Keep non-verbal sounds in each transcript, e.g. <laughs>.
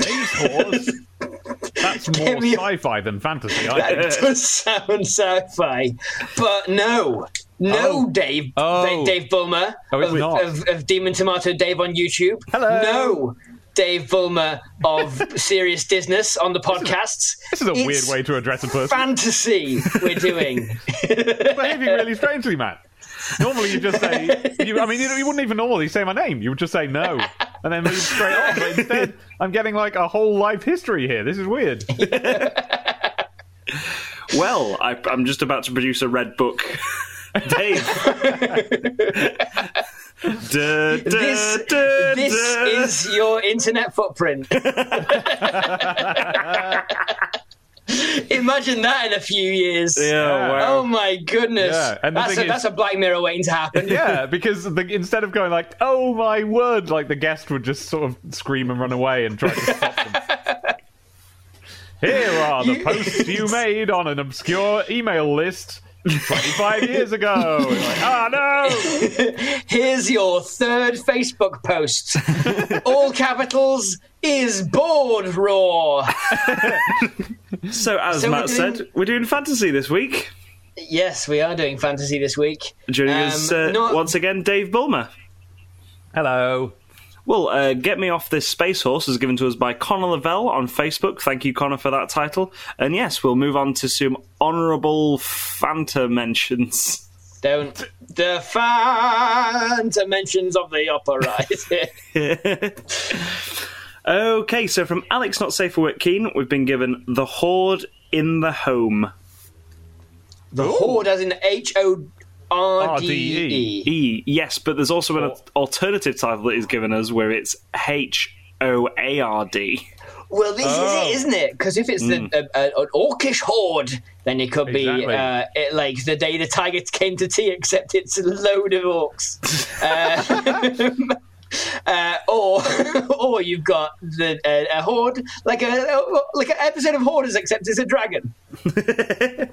Space Horse? That's more sci-fi than fantasy, I That think. does sound sci-fi, but no, no, Oh. Dave, Oh. Dave, Bulmer Oh, of, of, of Demon Tomato Dave on YouTube. Hello. no, Dave Bulmer of <laughs> Serious Disness on the podcasts. This is a weird way to address a person. Fantasy we're doing. <laughs> behaving really strangely, Matt. Normally you just say, you, I mean, you, you wouldn't even normally say my name. You would just say no, and then move straight on. But instead, <laughs> I'm getting like a whole life history here. This is weird. <laughs> Well, I, I'm just about to produce a red book. <laughs> Dave. Da, da, this da, this da. is your internet footprint. <laughs> Imagine that in a few years. Yeah, wow. Oh my goodness. Yeah, and the that's, thing a, that's a Black Mirror waiting to happen. Yeah, <laughs> because the, instead of going like, "Oh my word," like the guest would just sort of scream and run away and try to stop them. Here are the You- posts you made on an obscure email list 25 years ago. Like, ah, no! <laughs> Here's your third Facebook post. All capitals is board roar. <laughs> So, as So Matt doing- said, we're doing fantasy this week. Yes, we are doing fantasy this week. Joining Um, us uh, not- once again, Dave Bulmer. Hello. Well, uh, Get Me Off This Space Horse is given to us by Connor Lavelle on Facebook. Thank you, Connor, for that title. And yes, we'll move on to some honourable Fanta mentions. Don't the Fanta mentions of the opera. <laughs> <laughs> Okay, so from Alex Not Safe for Work Keen, we've been given The Horde in the Home. the Horde as in H O R D E. E, yes, but there's also an Oh. alternative title that is given us where it's H O A R D. Well, this Oh. is it, isn't it? Because if it's the, a, a, an orcish horde, then it could be Exactly. uh, it, like the day the tiger came to tea, except it's a load of orcs. uh, <laughs> <laughs> uh, or, <laughs> or you've got the uh, a horde, like a like an episode of Hoarders, except it's a dragon. <laughs>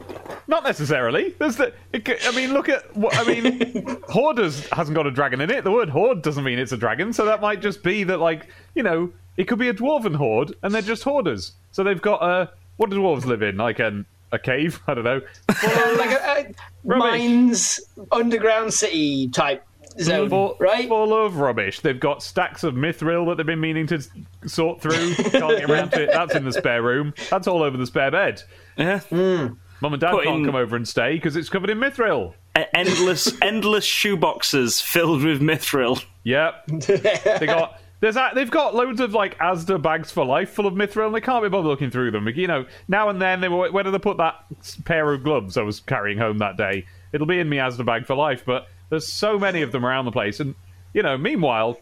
Not necessarily. There's the. It, I mean, look at what I mean. <laughs> Hoarders hasn't got a dragon in it. The word horde doesn't mean it's a dragon. So that might just be that, like, you know, it could be a dwarven horde, and they're just hoarders. So they've got a. What do dwarves live in? Like an a cave? I don't know. Uh, like a, a mines underground city type zone, Full, right? full of rubbish. They've got stacks of mithril that they've been meaning to sort through. <laughs> Can't get around to it. That's in the spare room. That's all over the spare bed. Yeah. Hmm. Mum and Dad Put can't in- come over and stay because it's covered in mithril. Endless, endless shoeboxes filled with mithril. Yep. they got there's a, they've got loads of like Asda bags for life full of mithril and they can't be bothered looking through them. You know, now and then they were where did they put that pair of gloves I was carrying home that day? It'll be in my Asda bag for life, but there's so many of them around the place and you know, meanwhile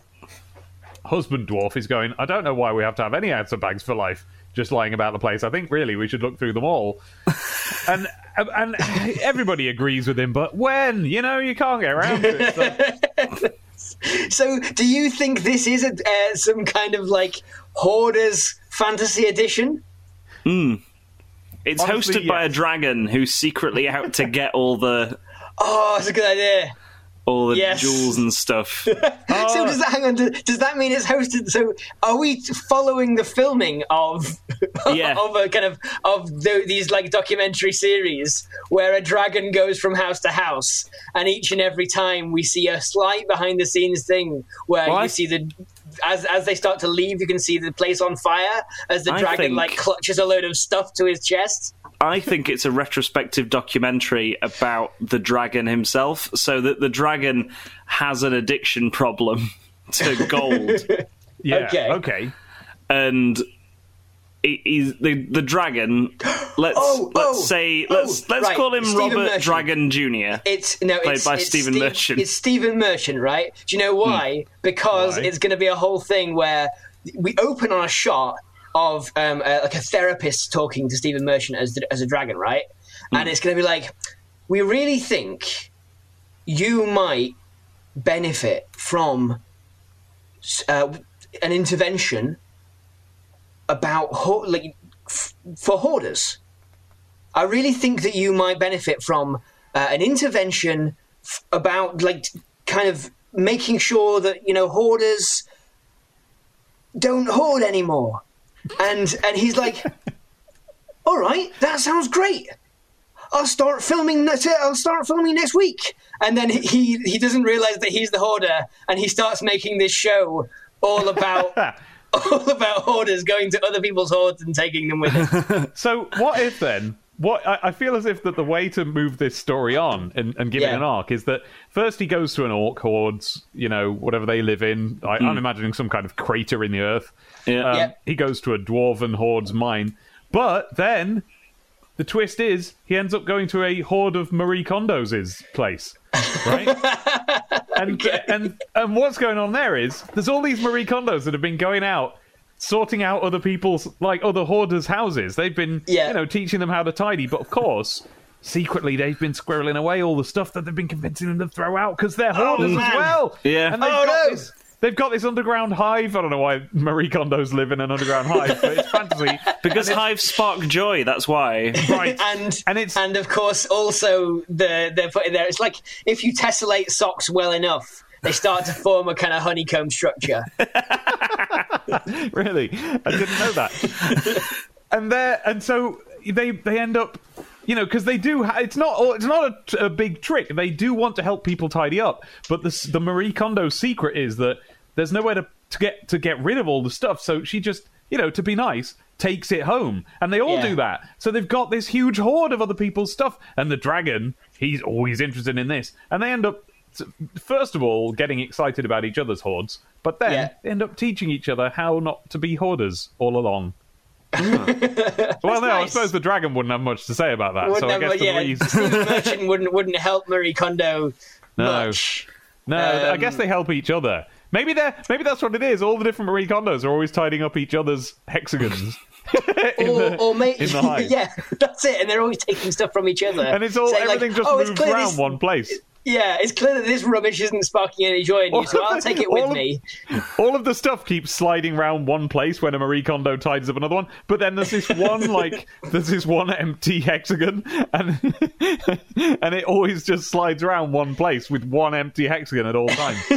husband dwarf is going, I don't know why we have to have any Asda bags for life just lying about the place. I think really we should look through them all. <laughs> and and everybody agrees with him, but when? You know, you can't get around to it. So- <laughs> So, do you think this is a, uh, some kind of like Hoarders fantasy edition? It's Honestly, hosted by a dragon who's secretly out to get all the <laughs> Oh, that's a good idea. All the Yes. jewels and stuff. <laughs> So, does that hang on? Does, does that mean it's hosted? So, are we following the filming of <laughs> Yeah. of a kind of of the, these like documentary series where a dragon goes from house to house, and each and every time we see a slight behind the scenes thing where Well, I- you see the. As, as they start to leave, you can see the place on fire as the I dragon think- like clutches a load of stuff to his chest. I think it's a retrospective documentary about the dragon himself, so that the dragon has an addiction problem <laughs> to gold, <laughs> Yeah. Okay. Okay. and he- he's the the dragon. Let's Oh, let's oh, say oh, let's let's right, call him Stephen Robert Merchant. Dragon Jr. It's no, Played it's, by it's Stephen Steve- Merchant. It's Stephen Merchant, right? Do you know why? Hmm. Because Why? it's going to be a whole thing where we open on a shot of um, uh, like a therapist talking to Stephen Merchant as the, as a dragon, right? And it's going to be like, we really think you might benefit from uh, an intervention about ho- like f- for hoarders. I really think that you might benefit from uh, an intervention f- about like kind of making sure that you know hoarders don't hoard anymore. And and he's like, all right, that sounds great. I'll start filming. next- I'll start filming next week. And then he he doesn't realize that he's the hoarder, and he starts making this show all about <laughs> all about hoarders going to other people's hoards and taking them with them. <laughs> So what if then? What I, I feel as if that the way to move this story on and, and give it an arc is that first he goes to an orc hordes, you know, whatever they live in. I, I'm hmm. imagining some kind of crater in the earth. Yeah. Um, Yeah. He goes to a dwarven horde's mine, but then the twist is he ends up going to a horde of Marie Kondo's place, right? <laughs> and and and what's going on there is there's all these Marie Kondos that have been going out sorting out other people's like other hoarders' houses. They've been Yeah. you know teaching them how to tidy, but of course. Secretly, they've been squirreling away all the stuff that they've been convincing them to throw out because they're hoarders as well. Yeah. and they've Oh, got no. this. They've got this underground hive. I don't know why Marie Kondos live in an underground hive, but it's fantasy. <laughs> Because hives spark joy, that's why. right? and And it's- and of course also the they're putting there. It's like if you tessellate socks well enough, they start to form a kind of honeycomb structure. <laughs> really, I didn't know that. <laughs> and there, and so they they end up, you know, because they do. Ha- it's not oh, it's not a, a big trick. They do want to help people tidy up, but the the Marie Kondo secret is that there's nowhere to to get to get rid of all the stuff. So she just, you know, to be nice. Takes it home, and they all Yeah. do that. So they've got this huge hoard of other people's stuff, and the dragon, he's always interested in this, and they end up, first of all, getting excited about each other's hoards, but then Yeah. end up teaching each other how not to be hoarders all along. Well, no, I suppose the dragon wouldn't have much to say about that. so I Wouldn't guess the yeah, reason. Stephen <laughs> Merchant wouldn't wouldn't help Marie Kondo No. much. No, I Um, guess they help each other. Maybe they are maybe that's what it is. All the different Marie Kondos are always tidying up each other's hexagons. <laughs> Or, the, or maybe, in the <laughs> hive. yeah, that's it. And they're always taking stuff from each other. And it's all Saying, like, everything just "Oh, moves around this- one place. Yeah, it's clear that this rubbish isn't sparking any joy in you, so I'll take it with of- me. All of the stuff keeps sliding around one place when a Marie Kondo tidies up another one, but then there's this one <laughs> like there's this one empty hexagon, and <laughs> and it always just slides around one place with one empty hexagon at all times. <laughs>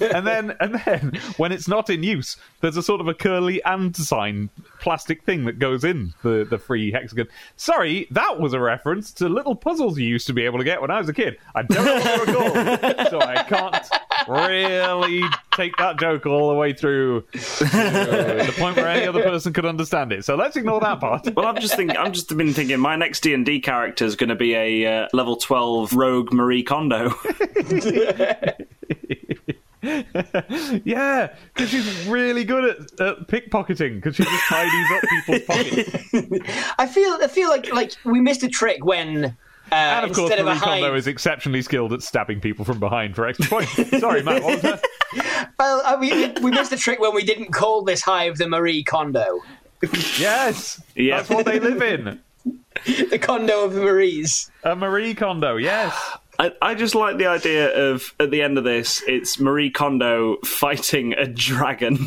and then and then when it's not in use, there's a sort of a curly and sign plastic thing that goes in the the free hexagon. Sorry, that was a reference to little puzzles you used to be able to get when I was a kid. I don't know what they so I can't really take that joke all the way through to the point where any other person could understand it. So let's ignore that part. Well, I'm just thinking. I'm just been thinking. My next D and D character is going to be a uh, level 12 rogue Marie Kondo. <laughs> Yeah, because she's really good at, at pickpocketing because she just tidies up people's pockets. <laughs> I feel I feel like like we missed a trick when uh, And of course, instead of a Marie Kondo is exceptionally skilled at stabbing people from behind for extra points. <laughs> Sorry, Matt, what was that? <laughs> Well, I mean, we missed a trick when we didn't call this hive the Marie Kondo, <laughs> Yes, Yeah. that's what they live in. the condo of the Maries. A Marie Kondo, yes. I, I just like the idea of at the end of this, it's Marie Kondo fighting a dragon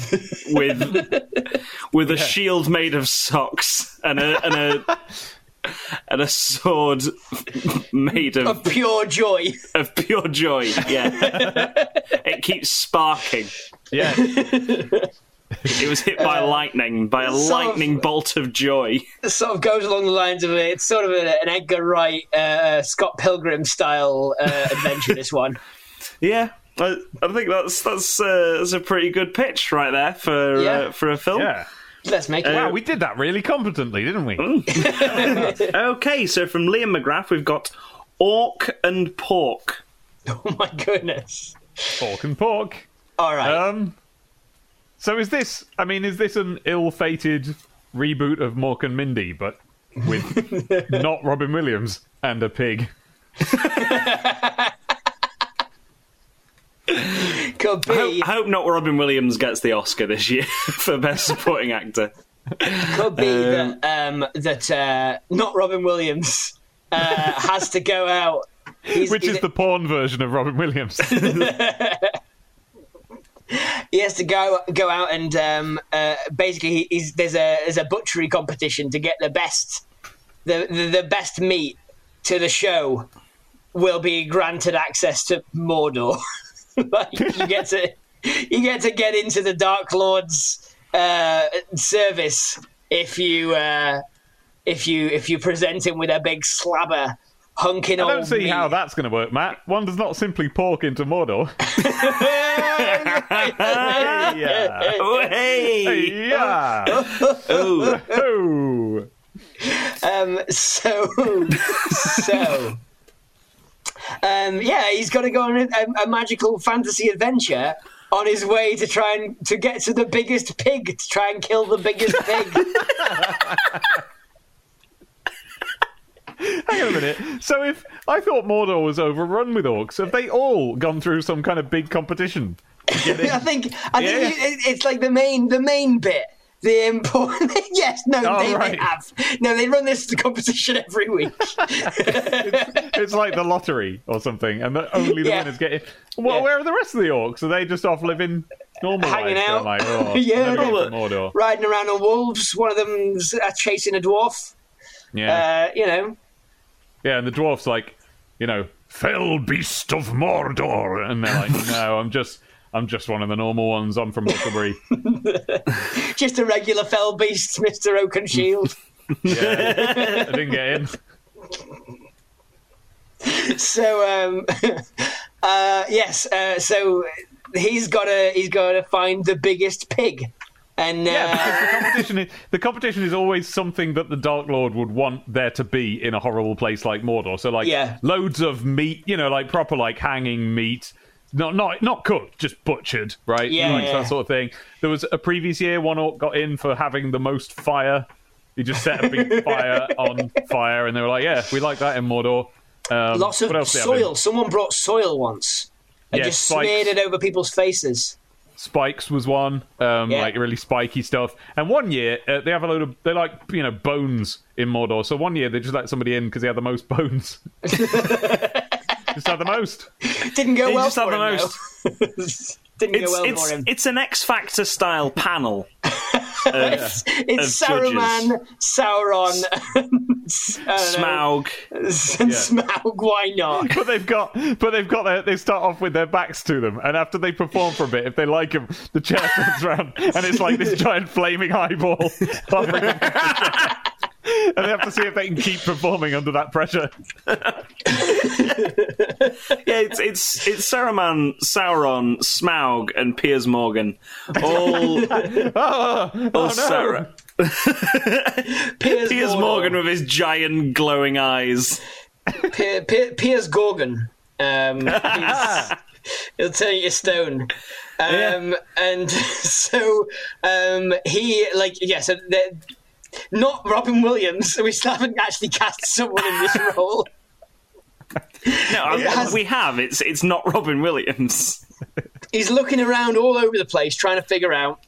with with a shield made of socks and a and a <laughs> and a sword <laughs> made of, Of pure joy. <laughs> of pure joy. Yeah, it keeps sparking. Yeah, It was hit by lightning, by a sort of- lightning bolt of joy. It sort of goes along the lines of it. It's sort of a, an Edgar Wright, uh, Scott Pilgrim style uh, adventure. This one. Yeah, I, I think that's that's uh, that's a pretty good pitch right there for Yeah. uh, for a film. yeah. Let's make it. Wow, we did that really competently, didn't we? <laughs> Okay, so from Liam McGrath, we've got Orc and Pork. <laughs> Oh my goodness! Pork and pork. All right. Um. So is this? I mean, is this an ill-fated reboot of Mork and Mindy, but with <laughs> not Robin Williams and a pig? Could I hope, be, I hope not Robin Williams gets the Oscar this year <laughs> for Best Supporting Actor. could be that um, that uh, not Robin Williams uh, has to go out. He's, Which he's- is the porn version of Robin Williams. <laughs> he has to go go out and um, uh, basically he's, there's a there's a butchery competition to get the best the, the the best meat to the show will be granted access to Mordor. <laughs> <laughs> like you get to you get to get into the Dark Lord's uh, service if you uh, if you if you present him with a big slabber hunking on. I don't see meat. how that's going to work, Matt. One does not simply pork into Mordor. yeah. Oh, hey! Yeah. Oh. Um, so, <laughs> so, um, yeah, he's got to go on a, a magical fantasy adventure on his way to try and to get to the biggest pig to try and kill the biggest pig. <laughs> Hang on a minute. So if I thought Mordor was overrun with orcs, have they all gone through some kind of big competition? <laughs> I think I Yeah. think it, it's like the main the main bit. The important, <laughs> yes, no, Oh, they, they have. No, they run this competition every week. <laughs> It's like the lottery or something, and the, only the Yeah. winners get it. Well, Yeah. where are the rest of the orcs? Are they just off living normal Hanging lives? out. Like, oh, <laughs> Yeah. never Well, get to Mordor. Riding around on wolves. One of them's uh, chasing a dwarf. Yeah, Uh, you know, yeah, and the dwarf's like, you know, fell beast of Mordor, and they're like, no, I'm just, I'm just one of the normal ones. I'm from Huckleberry. <laughs> <laughs> just a regular fell beast, Mister Oakenshield. <laughs> Yeah, I didn't get in. so um, uh, yes, uh, so he's got to he's got to find the biggest pig, and uh, Yeah, because the competition is the competition is always something that the Dark Lord would want there to be in a horrible place like Mordor. So like Yeah. loads of meat, you know, like proper like hanging meat. Not not not cooked, just butchered, right? Yeah, like yeah. that sort of thing. There was a previous year one orc got in for having the most fire. He just set a big <laughs> fire on fire, and they were like, "Yeah, we like that in Mordor." Um, lots of what else do they have in? soil. Someone brought soil once and Yeah, just spikes. smeared it over people's faces. Spikes was one, um, Yeah. like really spiky stuff. And one year uh, they have a load of they like you know bones in Mordor. So one year they just let somebody in because they had the most <laughs> bones. <laughs> just had the most. <laughs> Didn't go He well just for had the him. most. <laughs> Didn't It's, go well it's, for him. it's an X Factor style panel. <laughs> Uh, it's it's of Saruman, Sauron, and, I know, Smaug. and Yeah. Smaug. Why not? But they've got, but they've got their, they start off with their backs to them, and after they perform for a bit, if they like them, the chair turns around, and it's like this giant flaming eyeball hovering above the chair. And they have to see if they can keep performing under that pressure. <laughs> Yeah, it's it's it's Saruman, Sauron, Smaug, and Piers Morgan. All, <laughs> Oh, all oh no! Sarah. <laughs> Piers, Piers Mordor. Morgan with his giant glowing eyes. P- P- Piers Gorgon. Um, he'll turn you to stone. Um, And so um, he, like, yeah, so the, not Robin Williams. So <laughs> we still haven't actually cast someone in this <laughs> role. No, has- we have. It's it's not Robin Williams. He's looking around all over the place trying to figure out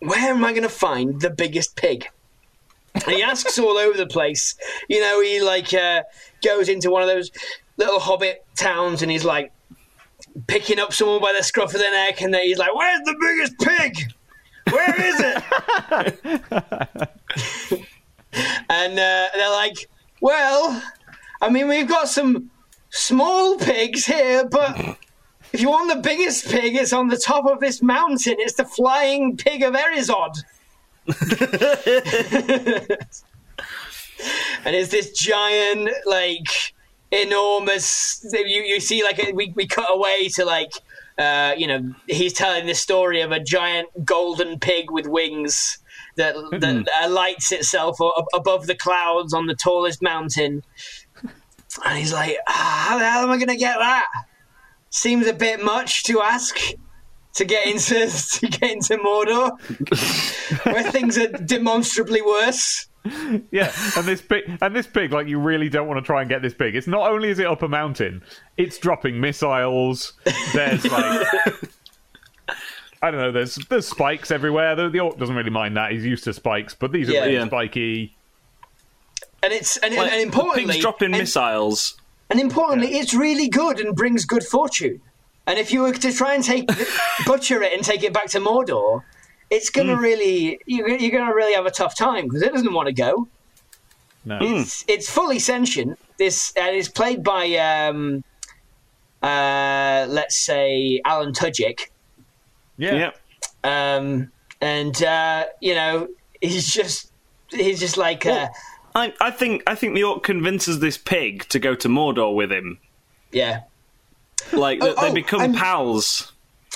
where am I going to find the biggest pig. And he asks all over the place. You know, he like uh, goes into one of those little hobbit towns and he's like picking up someone by the scruff of the neck, and then he's like, "Where's the biggest pig? Where is it?" <laughs> <laughs> and uh, they're like, "Well, I mean, we've got some small pigs here, but." If you want the biggest pig, it's on the top of this mountain. It's the flying pig of Erizod. <laughs> and it's this giant, like, enormous. You, you see, like, we, we cut away to, like, uh, you know, he's telling this story of a giant golden pig with wings that, that alights itself a- above the clouds on the tallest mountain. And he's like, ah, how the hell am I going to get that? seems a bit much to ask to get into <laughs> to get into Mordor, <laughs> where things are demonstrably worse. Yeah, and this pig, and this pig, like you really don't want to try and get this pig. It's not only is it up a mountain, it's dropping missiles. There's like <laughs> I don't know. There's there's spikes everywhere. The, the orc doesn't really mind that. He's used to spikes, but these are Yeah. really Yeah. spiky. and it's and, Like, and importantly, pigs dropping and, missiles. and importantly, it's really good and brings good fortune. And if you were to try and take <laughs> butcher it and take it back to Mordor, it's gonna Hmm. really you're, you're gonna really have a tough time because it doesn't want to go. No. It's, it's fully sentient. This and it's played by um, uh, let's say Alan Tudyk. Yeah. Yeah. um, and uh, you know he's just he's just like uh, I, I think I think the orc convinces this pig to go to Mordor with him. yeah Like Oh, they, they oh, become and- pals.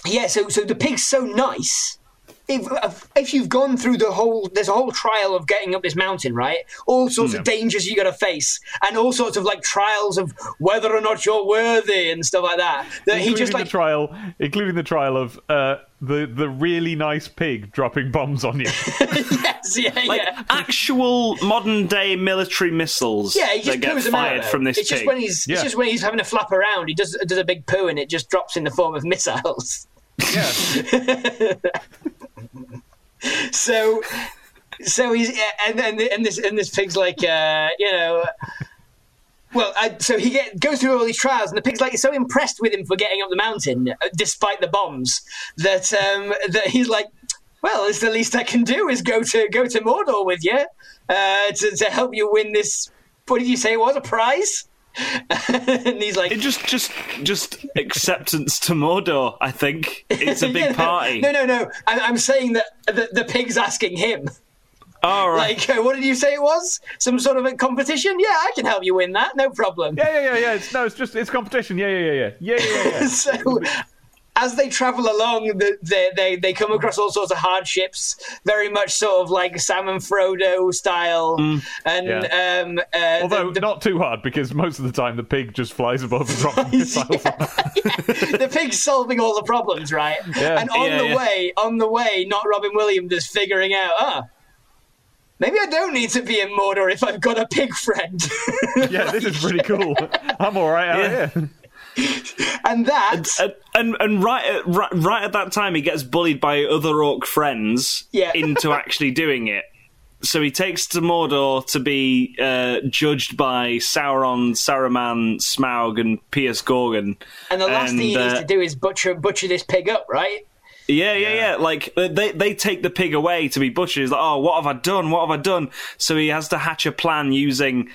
yeah. So so the pig's so nice. If, if you've gone through the whole, there's a whole trial of getting up this mountain, right? All sorts of dangers you got to face, and all sorts of like trials of whether or not you're worthy and stuff like that. That he Including just like the trial, including the trial of uh, the the really nice pig dropping bombs on you. <laughs> yes, yeah, Like yeah. actual modern day military missiles Yeah, he just that get poos out. fired from this it's just when he's Yeah. it's just when he's having to flap around. He does does a big poo and it just drops in the form of missiles. yeah. <laughs> <laughs> So, so he's and and, and this and this pig's like uh, you know. Well, I, so he get, goes through all these trials, and the pig's like so impressed with him for getting up the mountain, uh, despite the bombs, that um, that he's like, "Well, it's the least I can do is go to go to Mordor with you uh, to to help you win this. What did you say it was a prize?" And he's like, It just just just acceptance to Mordor. I think it's a <laughs> big Yeah, party. No, no, no. I, I'm saying that the, the pig's asking him. All right. Like, uh, what did you say it was? Some sort of a competition? Yeah, I can help you win that. No problem. Yeah, yeah, yeah, yeah. It's, no, it's just it's competition. Yeah, yeah, yeah, yeah, yeah, yeah, yeah. <laughs> so as they travel along, they, they they come across all sorts of hardships, very much sort of like Sam and Frodo style. and Yeah. um, uh, Although the, the, not too hard because most of the time the pig just flies above <laughs> and drops missiles. the pig's solving all the problems, right? Yeah. And on Yeah, the yeah. way, on the way, not Robin Williams is figuring out, ah. Maybe I don't need to be in Mordor if I've got a pig friend. yeah, this is pretty cool. <laughs> I'm all right out Yeah. here. <laughs> and that, and, and and right at right, right at that time, he gets bullied by other orc friends Yeah. <laughs> into actually doing it. So he takes to Mordor to be uh, judged by Sauron, Saruman, Smaug, and Piers Gorgon. and the last thing he and, needs uh, to do is butcher butcher this pig up, right? Yeah, yeah, yeah. Like uh, they they take the pig away to be butchered. He's like, oh, what have I done? What have I done? So he has to hatch a plan using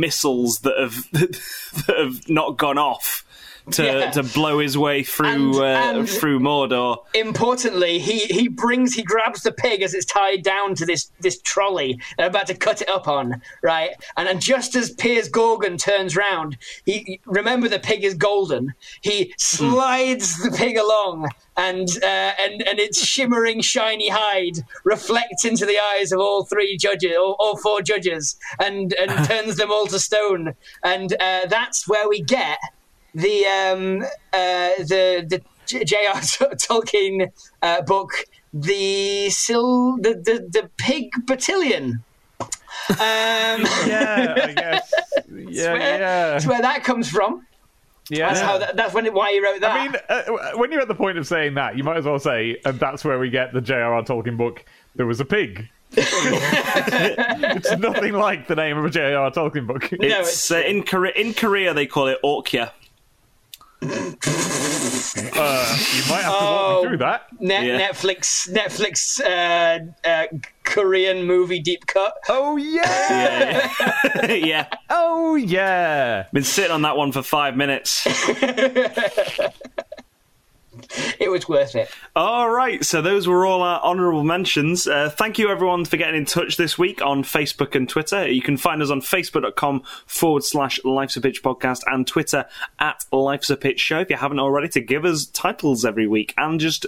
missiles that have <laughs> that have not gone off to Yeah. to blow his way through And- uh, and- through Mordor. Importantly, he he brings he grabs the pig as it's tied down to this this trolley they're about to cut it up on, right? And then just as Piers Gorgon turns round, he remember the pig is golden. He slides the pig along, and uh, and and its shimmering shiny hide reflects into the eyes of all three judges, all, all four judges, and and <laughs> turns them all to stone. And uh, that's where we get the um, uh, the the J- J.R. <laughs> Tolkien uh, book, the Sil the the, the Pig Battalion. Um, <laughs> Yeah, I <laughs> guess. Yeah, where, yeah, That's where that comes from. yeah. That's how that, that's when it, why he wrote that. I mean, uh, when you're at the point of saying that, you might as well say, and that's where we get the J.R.R. Tolkien book. There was a pig. it's nothing like the name of a J.R.R. Tolkien book. No, It's uh, in Korea. In Korea, they call it Orkia. Uh, you might have to walk Oh. me through that. Net, yeah. Netflix Netflix uh, uh, Korean movie deep cut. Oh yeah! Yeah, yeah. <laughs> yeah. Oh yeah! Been sitting on that one for five minutes. <laughs> It was worth it. All right, so those were all our honourable mentions. Uh, thank you, everyone, for getting in touch this week on Facebook and Twitter. You can find us on facebook.com forward slash Life's a Pitch podcast and Twitter at Life's a Pitch show if you haven't already to give us titles every week and just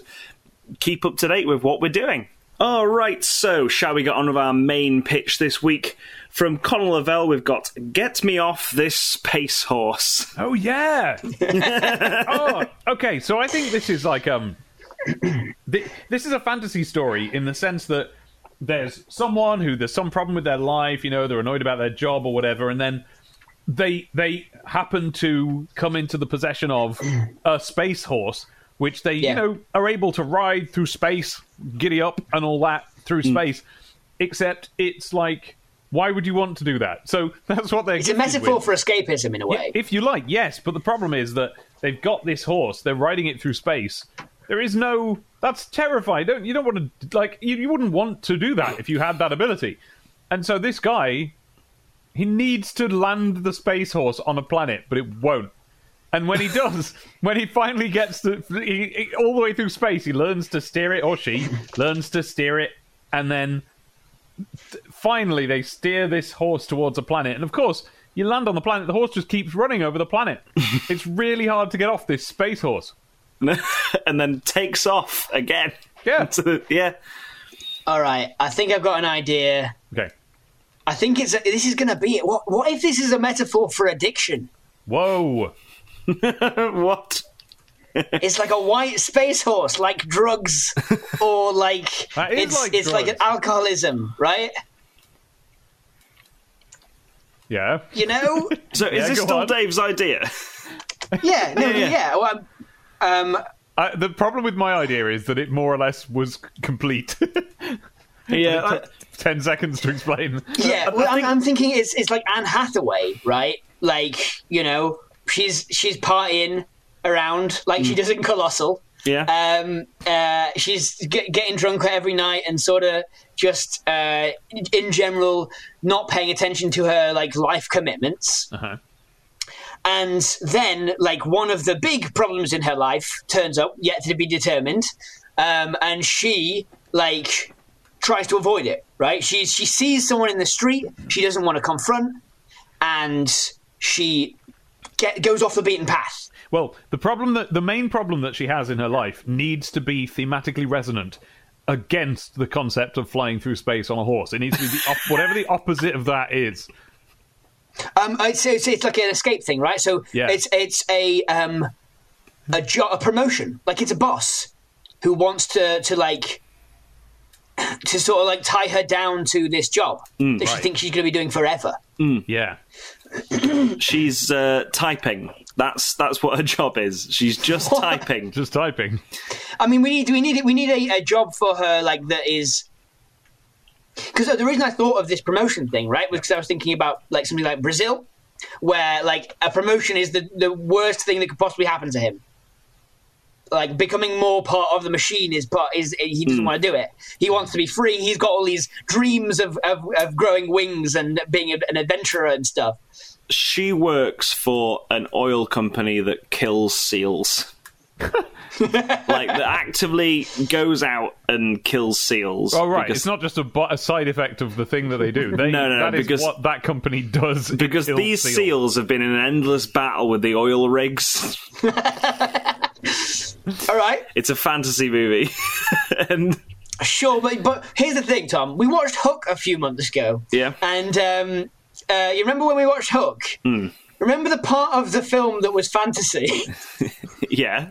keep up to date with what we're doing. All right, so shall we get on with our main pitch this week? From Conor Lavelle, we've got Get Me Off This Space Horse. Oh yeah! <laughs> oh, okay. So I think this is like um, thi- this is a fantasy story in the sense that there's someone who there's some problem with their life, you know, they're annoyed about their job or whatever, and then they they happen to come into the possession of a space horse, which they Yeah. you know are able to ride through space, giddy up, and all that through Hmm. space. Except it's like, why would you want to do that? So <laughs> that's what they're. It's a metaphor for escapism in a way. If you like, yes, but the problem is that they've got this horse. They're riding it through space. There is no. That's terrifying. Don't you don't want to like you, you wouldn't want to do that if you had that ability. And so this guy, he needs to land the space horse on a planet, but it won't. And when he does, when he finally gets to he, he- all the way through space, he learns to steer it, or she learns to steer it, and then finally they steer this horse towards a planet. And of course, you land on the planet, the horse just keeps running over the planet. <laughs> it's really hard to get off this space horse. <laughs> and then takes off again. Yeah. <laughs> The- yeah. All right, I think I've got an idea. Okay. I think it's this is going to be it. What what if this is a metaphor for addiction? Whoa. <laughs> what? It's like a white space horse, like drugs, or like <laughs> it's like it's like an alcoholism, right? Yeah. You know? <laughs> So is Yeah, this still on. Dave's idea? yeah, no, Yeah, yeah. yeah. Well, um, I, the problem with my idea is that it more or less was complete. Yeah. I- Ten seconds to explain. yeah. I Well, think- I'm, I'm thinking it's it's like Anne Hathaway, right? Like you know, she's she's partying around like Mm. she does in Colossal. yeah. um, uh, she's get, getting drunk every night and sort of just uh, in general not paying attention to her like life commitments Uh-huh. and then like one of the big problems in her life turns up yet to be determined um, and she like tries to avoid it right she she sees someone in the street she doesn't want to confront and she get, goes off the beaten path Well, the problem that the main problem that she has in her life needs to be thematically resonant against the concept of flying through space on a horse. It needs to be the op- whatever the opposite of that is. Um, it's, it's, it's like an escape thing, right? So Yeah. it's it's a um, a job, a promotion. Like it's a boss who wants to to like to sort of like tie her down to this job that she thinks she's going to be doing forever. Yeah. She's uh, typing. That's that's what her job is. She's just What? typing. Just typing. I mean, we need we need we need a, a job for her like that is. Because the reason I thought of this promotion thing, right, was because I was thinking about like something like Brazil, where like a promotion is the the worst thing that could possibly happen to him. Like becoming more part of the machine is part is he doesn't hmm. want to do it. He wants to be free. He's got all these dreams of of, of growing wings and being a, an adventurer and stuff. She works for an oil company that kills seals. <laughs> like that actively goes out and kills seals. Oh right, because- it's not just a, bu- a side effect of the thing that they do. <laughs> They, No, no, no, that is because- what that company does. Because these seals. seals have been in an endless battle with the oil rigs. <laughs> All right, It's a fantasy movie, <laughs> and Sure, but but here's the thing, Tom. We watched Hook a few months ago. Yeah. And um, uh, you remember when we watched Hook? Remember the part of the film that was fantasy? <laughs> yeah,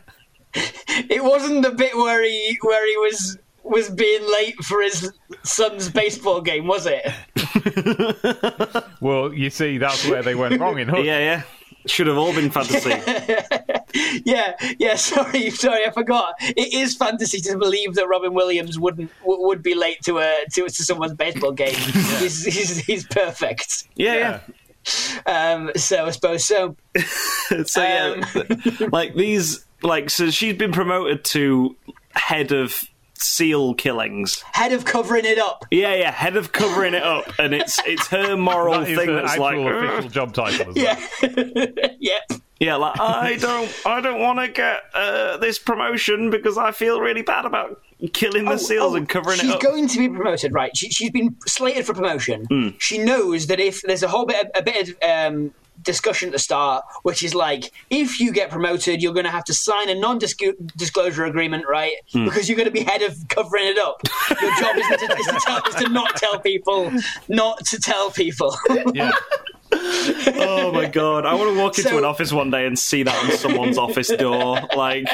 it wasn't the bit where he where he was was being late for his son's baseball game, was it? <laughs> Well, you see, that's where they went wrong in Hook. yeah, yeah. Should have all been fantasy. <laughs> Yeah, yeah. Sorry, sorry, I forgot. It is fantasy to believe that Robin Williams wouldn't w- would be late to a to, to someone's baseball game. <laughs> he's, he's he's perfect. Yeah, Um, so I suppose so. yeah. <laughs> So yeah, th- like these, like so she's been promoted to head of seal killings. Head of covering it up. Yeah, yeah, head of covering it up, and it's it's her <laughs> moral That is thing that's like, official job <laughs> title. As Yeah. <laughs> yep. yeah, like I don't, I don't want to get uh, this promotion because I feel really bad about killing the seals Oh, and covering she's it up. She's going to be promoted, right? She, she's been slated for promotion. Hmm. She knows that if there's a whole bit, a bit of um, discussion at the start, which is like, if you get promoted, you're going to have to sign a non-disclosure agreement, right? Hmm. Because you're going to be head of covering it up. Your job is to, is to, tell, is to not tell people, not to tell people. Yeah. oh my god, I want to walk into So- an office one day and see that on someone's office door. Like,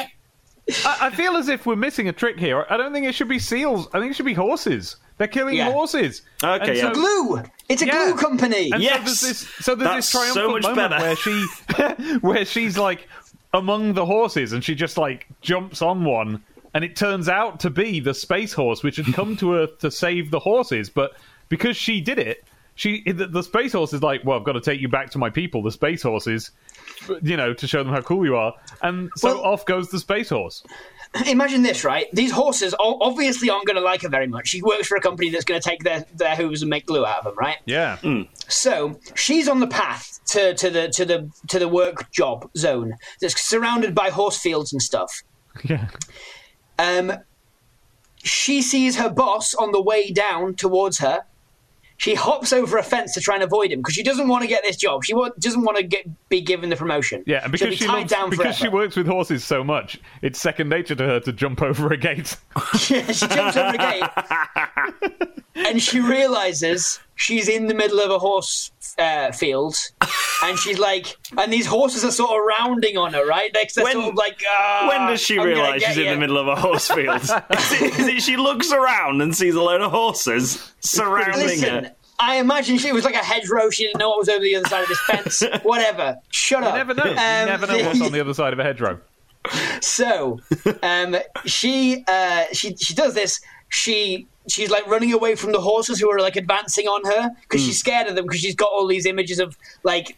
I, I feel as if we're missing a trick here. I don't think it should be seals. I think it should be horses. They're killing Yeah. horses. Okay, yeah. glue. It's a Yeah. glue company. And Yes! so there's this, so there's this so triumphant much moment better. where she, <laughs> where she's like, among the horses, and she just like jumps on one, and it turns out to be the space horse, which had <laughs> come to Earth to save the horses, but because she did it. She, the, the space horse is like, well, I've got to take you back to my people, the space horses, you know, to show them how cool you are. And so Well- off goes the space horse. Imagine this, right? These horses obviously aren't going to like her very much. She works for a company that's going to take their, their hooves and make glue out of them, right? Yeah. So she's on the path to, to the to the to the work job zone that's surrounded by horse fields and stuff. Yeah. Um, she sees her boss on the way down towards her. She hops over a fence to try and avoid him because she doesn't want to get this job. She wa- doesn't want to get be given the promotion. Yeah, and because be she loves, because she works with horses so much, it's second nature to her to jump over a gate. <laughs> Yeah, she jumps over a gate, <laughs> and she realizes she's in the middle of a horse uh, field, <laughs> and she's like, and these horses are sort of rounding on her, right? Like, they're When- sort of like, ah, When does she I'm realise get she's in the middle of a horse <laughs> field? is, it, is it she looks around and sees a load of horses surrounding Listen, her? I imagine she was like a hedgerow. She didn't know what was over the other side of this fence. <laughs> Whatever. Shut up. You never know. you Um, never know what's on the other side of a hedgerow. So, um, she uh, she she does this. She she's like running away from the horses who are like advancing on her because Hmm. she's scared of them because she's got all these images of like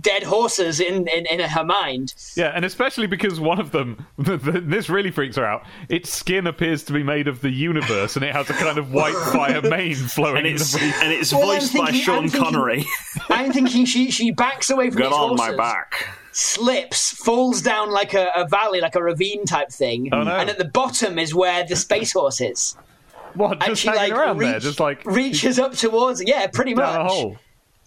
dead horses in, in, in her mind. Yeah, and especially because one of them, <laughs> this really freaks her out. Its skin appears to be made of the universe, and it has a kind of white <laughs> fire mane flowing And in it's the breeze. and it's Well, I'm voiced by Sean I'm thinking- Connery. <laughs> I'm thinking she she backs away from Got these on horses, my back. slips, falls down like a, a valley, like a ravine type thing, Oh, no. and at the bottom is where the space horse is. What? And she hanging like around there, just like reaches up towards it. Yeah, pretty much.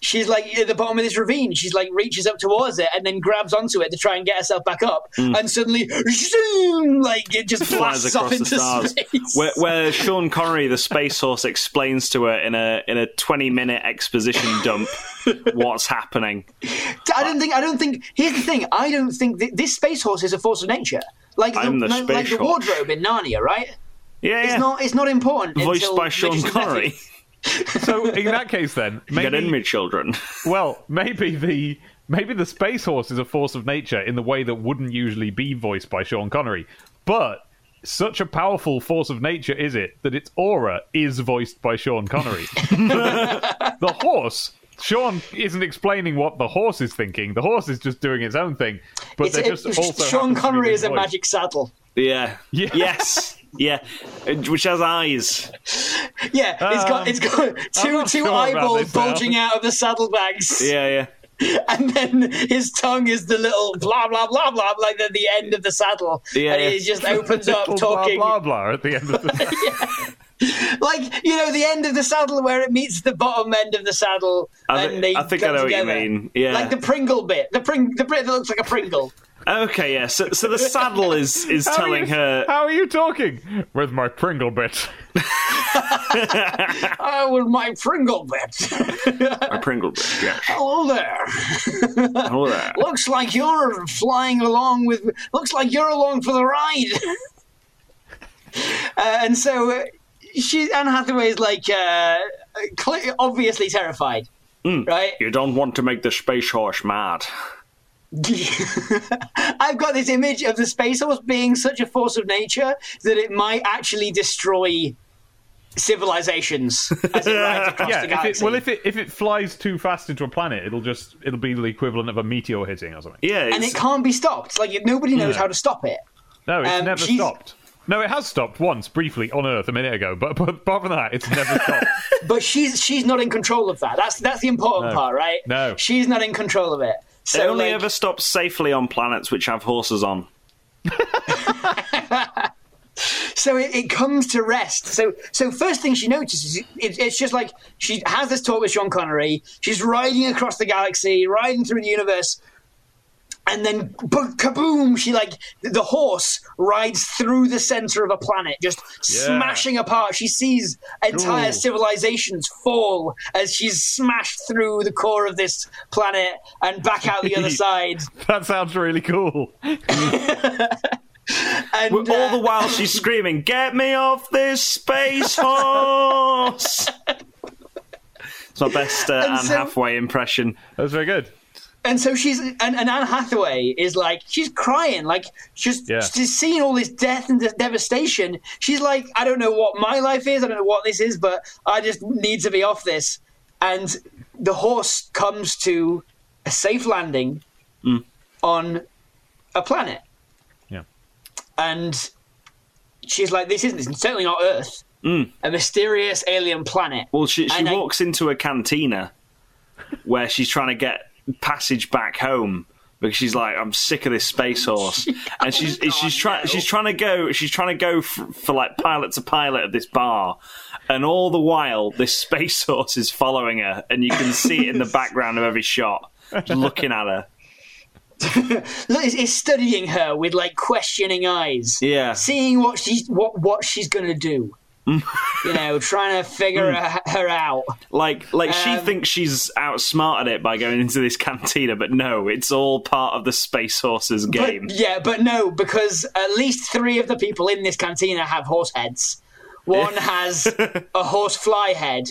Down a hole. she's like at the bottom of this ravine. She's like reaches up towards it and then grabs onto it to try and get herself back up. Mm. And suddenly, zoom, like it just. Flies blasts off across the into stars. space. Where, where Sean Connery, the space horse, explains to her in a in a twenty minute exposition dump <laughs> what's happening. I don't think. I don't think. Here's the thing. I don't think that this space horse is a force of nature. Like the, the like, like the wardrobe in Narnia, right? Yeah, It's yeah. not. It's not important. voiced by Sean Connery. <laughs> it. <laughs> So in that case, then Get in, maybe me children. <laughs> well, maybe the maybe the space horse is a force of nature in the way that wouldn't usually be voiced by Sean Connery, but. Such a powerful force of nature is it that its aura is voiced by Sean Connery. <laughs> the horse, Sean isn't explaining what the horse is thinking. The horse is just doing its own thing. But It's, they it, just also Sean happens to be Connery this is a voice. magic saddle. Yeah. Yeah. Yes. Yeah. Which has eyes. Yeah, it's got Um, it's got two two sure eyeballs this now. bulging out of the saddlebags. Yeah, yeah. <laughs> and then his tongue is the little blah blah blah blah like at the end of the saddle, Yeah, and yeah. he just <laughs> opens up talking blah blah at the end of the <laughs> like you know the end of the saddle where it meets the bottom end of the saddle, I and thi- they I think I come know what you mean. Yeah. like the Pringle bit, the pring the bit that looks like a Pringle. Okay, yeah. So, so the saddle is is How telling you- her. How are you talking? With my Pringle bit. oh, <laughs> with my Pringle bit. A Pringle bit, yes. Hello there. Hello there. looks like you're flying along with. Looks like you're along for the ride. uh, and so uh, she, Anne Hathaway is like uh, cle obviously terrified, right? You don't want to make the space horse mad. <laughs> I've got this image of the space horse being such a force of nature that it might actually destroy civilizations as it rides <laughs> across Yeah, the if it, well, if it if it flies too fast into a planet, it'll just it'll be the equivalent of a meteor hitting or something. Yeah, and it can't be stopped. Like nobody knows how to stop it. No, it's Um, never she's- stopped. No, it has stopped once briefly on Earth a minute ago, but, but apart from that, it's never <laughs> stopped. But she's she's not in control of that. That's that's the important No. part, right? No. she's not in control of it. It only like, ever stops safely on planets which have horses on. <laughs> so it, it comes to rest. So so first thing she notices, it, it's just like she has this talk with Sean Connery. She's riding across the galaxy, riding through the universe. And then, bo- kaboom! She like the horse rides through the center of a planet, just smashing apart. She sees entire Ooh. civilizations fall as she's smashed through the core of this planet and back out the other <laughs> side. that sounds really cool. <laughs> And All uh, the while she's screaming, "Get me off this space horse!" <laughs> it's my best uh, And Anne so- Hathaway impression. That's very good. And so she's and, and Anne Hathaway is like she's crying, like she's Yeah. she's seeing all this death and de- devastation. She's like, I don't know what my life is, I don't know what this is, but I just need to be off this. And the horse comes to a safe landing hmm. on a planet, Yeah. and she's like, "This isn't this is certainly not Earth." Hmm. A mysterious alien planet. Well, she she And I- walks into a cantina where she's trying to get passage back home because she's like, I'm sick of this space <laughs> horse, and she's Oh, she's trying no. she's trying to go she's trying to go f- for like pilot to pilot of this bar, and all the while this space <laughs> horse is following her, and you can see it in the <laughs> background of every shot, looking at her. Look, is studying her with like questioning eyes. Yeah. Seeing what she's what what she's gonna do. <laughs> you know, trying to figure her, her out. Like, like she Um, thinks she's outsmarted it by going into this cantina, but no, it's all part of the space horse's game. But, yeah, but no, because at least three of the people in this cantina have horse heads. One has <laughs> a horse fly head.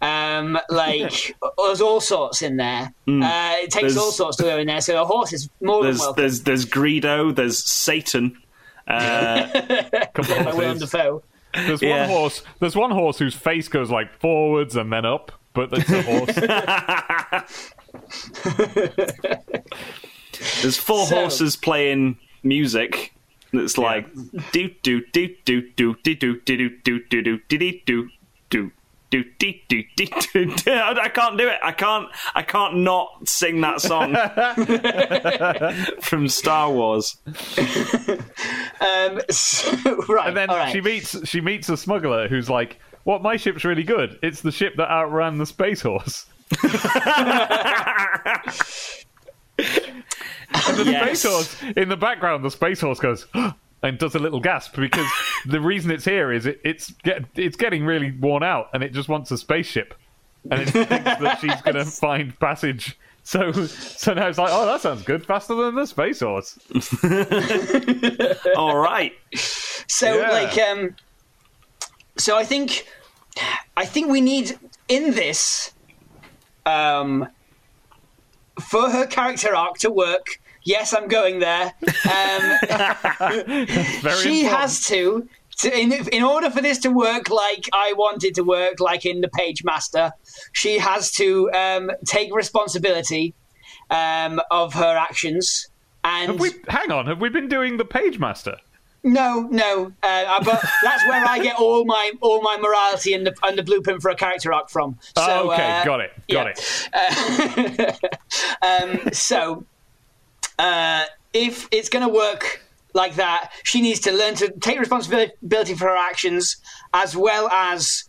Um, like <laughs> there's all sorts in there. Uh, it takes Hmm. There's- all sorts to go in there. So a horse is more than there's welcome. there's there's Greedo, there's Satan. Uh, Couple by Willem. Dafoe. There's Yeah. one horse. There's one horse whose face goes like forwards and then up, but it's a horse. there's four So- horses playing music. That's like do do do do do do do do do do do do do do do do do do do do. I can't do it. I can't. I can't not sing that song <laughs> from Star Wars. Um, so, <laughs> right, and then all right. she meets she meets a smuggler who's like, "What? My ship's really good. It's the ship that outran the space horse." <laughs> and the Yes. space horse in the background, the space horse goes. <gasps> And does a little gasp because <laughs> the reason it's here is it, it's get, it's getting really worn out and it just wants a spaceship and it thinks that <laughs> she's going to find passage. So so now it's like, oh, that sounds good, faster than the space horse. <laughs> All right. So Yeah. like um so I think I think we need in this um for her character arc to work. Yes, I'm going there. Um <laughs> she important. has to to, in, in order for this to work like I wanted to work, like in the Page Master, she has to um, take responsibility um, of her actions. And we, hang on, have we been doing the Page Master? no, no, uh, but that's where I get all my all my morality and the and the blueprint for a character arc from. So, oh, okay, uh, got it, got yeah. it. <laughs> um, so, uh, if it's going to work like that, she needs to learn to take responsibility for her actions as well as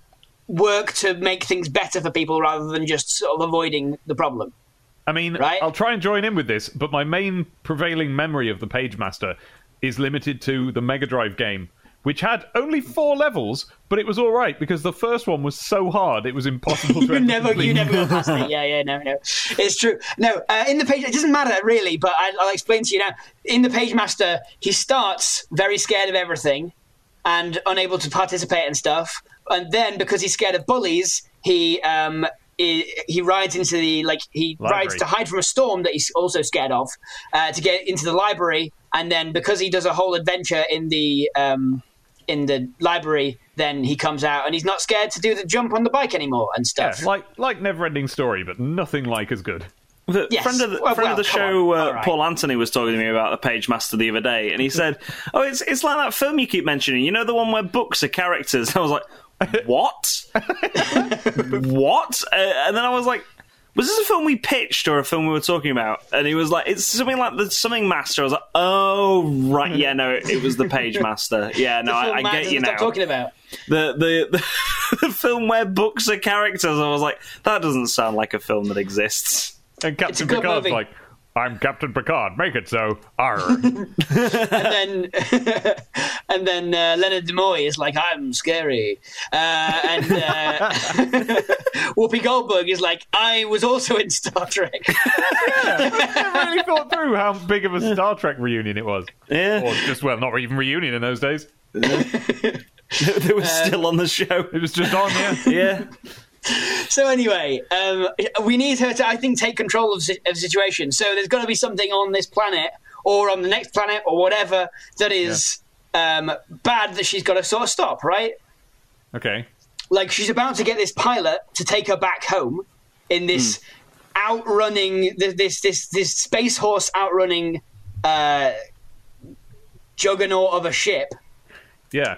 work to make things better for people rather than just sort of avoiding the problem. I mean, Right? I'll try and join in with this, but my main prevailing memory of the Page Master is limited to the Mega Drive game, which had only four levels, but it was all right because the first one was so hard it was impossible to <laughs> You ever never, you never got past it. <laughs> Yeah, yeah, no, no. It's true. No, uh, in the page, it doesn't matter really, but I, I'll explain to you now. In the Page Master, he starts very scared of everything and unable to participate in stuff, and then because he's scared of bullies, he um he, he rides into the like he Library. rides to hide from a storm that he's also scared of uh, to get into the library, and then because he does a whole adventure in the um in the library, then he comes out and he's not scared to do the jump on the bike anymore and stuff. Yeah, stuff. like like Neverending Story, but nothing like as good. The Yes. friend of the, Well, friend of the show, uh, All right. Paul Anthony, was talking to me about the Page Master the other day, and he <laughs> said, "Oh, it's it's like that film you keep mentioning. You know, the one where books are characters." <laughs> I was like, "What? <laughs> what?" Uh, and then I was like. Was this a film we pitched or a film we were talking about? And he was like, "It's something like the something master." I was like, "Oh, right, yeah, no, it, it was the Page <laughs> Master. Yeah, no, I, I get you doesn't now." stop talking about. the, the the <laughs> the film where books are characters. I was like, that doesn't sound like a film that exists. And Captain good Picard's movie. like, I'm Captain Picard, make it so. Arr. <laughs> and then <laughs> and then uh, Leonard Nimoy is like, "I'm scary," uh, and uh, <laughs> Whoopi Goldberg is like, "I was also in Star Trek." I really thought through how big of a Star Trek reunion it was. Yeah, Or just, well, not even reunion in those days. they were still on the show. It was just on, yeah. Yeah, so anyway, um, we need her to, I think, take control of, of the situation. So there's got to be something on this planet or on the next planet or whatever that is um, bad that she's got to sort of stop, right? Okay. Like she's about to get this pilot to take her back home in this outrunning this this this, this space horse outrunning uh, juggernaut of a ship. Yeah.